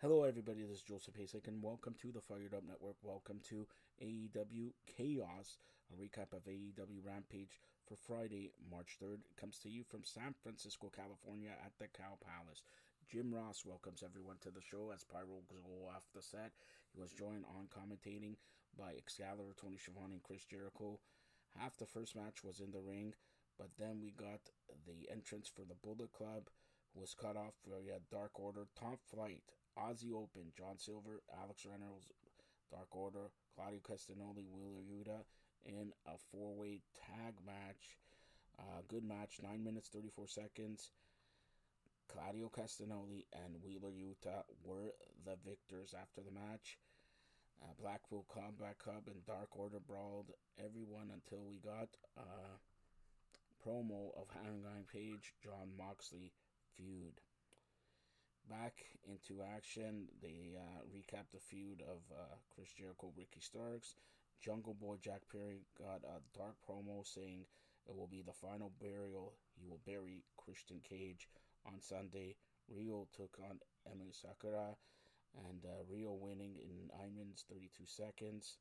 Hello, everybody. This is Joseph Pasek, and welcome to the Fired Up Network. Welcome to AEW Chaos, a recap of AEW Rampage for Friday, March 3rd. It comes to you from San Francisco, California at the Cow Palace. Jim Ross welcomes everyone to the show as Pyro goes off the set. He was joined on commentating by Excalibur, Tony Schiavone, and Chris Jericho. Half the first match was in the ring, but then we got the entrance for the Bullet Club, was cut off via Dark Order, Top Flight, Aussie Open, John Silver, Alex Reynolds, Dark Order, Claudio Castagnoli, Wheeler Yuta in a four way tag match. Uh, good match, 9 minutes 34 seconds. Claudio Castagnoli and Wheeler Yuta were the victors after the match. Uh, Blackpool Combat Club and Dark Order brawled everyone until we got a promo of Hangman Page, John Moxley feud back into action. They uh, recap the feud of uh, Chris Jericho, Ricky Starks. Jungle Boy Jack Perry got a dark promo saying it will be the final burial. He will bury Christian Cage on Sunday. Riho took on Emi Sakura, and uh, Riho winning in 9 minutes 32 seconds.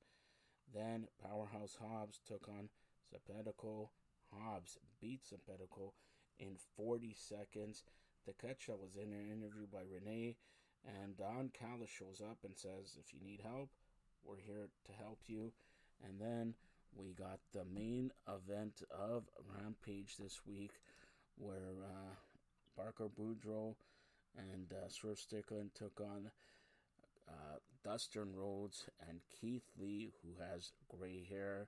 Then Powerhouse Hobbs took on Serpentico. Hobbs beat Serpentico in 40 seconds. Takeshita was in an interview by Renee, and Don Callis shows up and says, If you need help, we're here to help you. And then we got the main event of Rampage this week, where uh, Parker Boudreaux and uh, Swerve Strickland took on uh, Dustin Rhodes and Keith Lee, who has gray hair.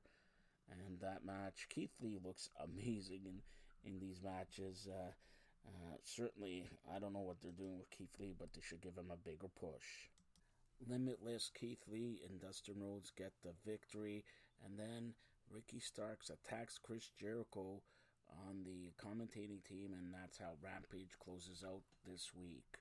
And that match, Keith Lee looks amazing in, in these matches. Uh, uh, certainly, I don't know what they're doing with Keith Lee, but they should give him a bigger push. Limitless Keith Lee and Dustin Rhodes get the victory, and then Ricky Starks attacks Chris Jericho on the commentating team, and that's how Rampage closes out this week.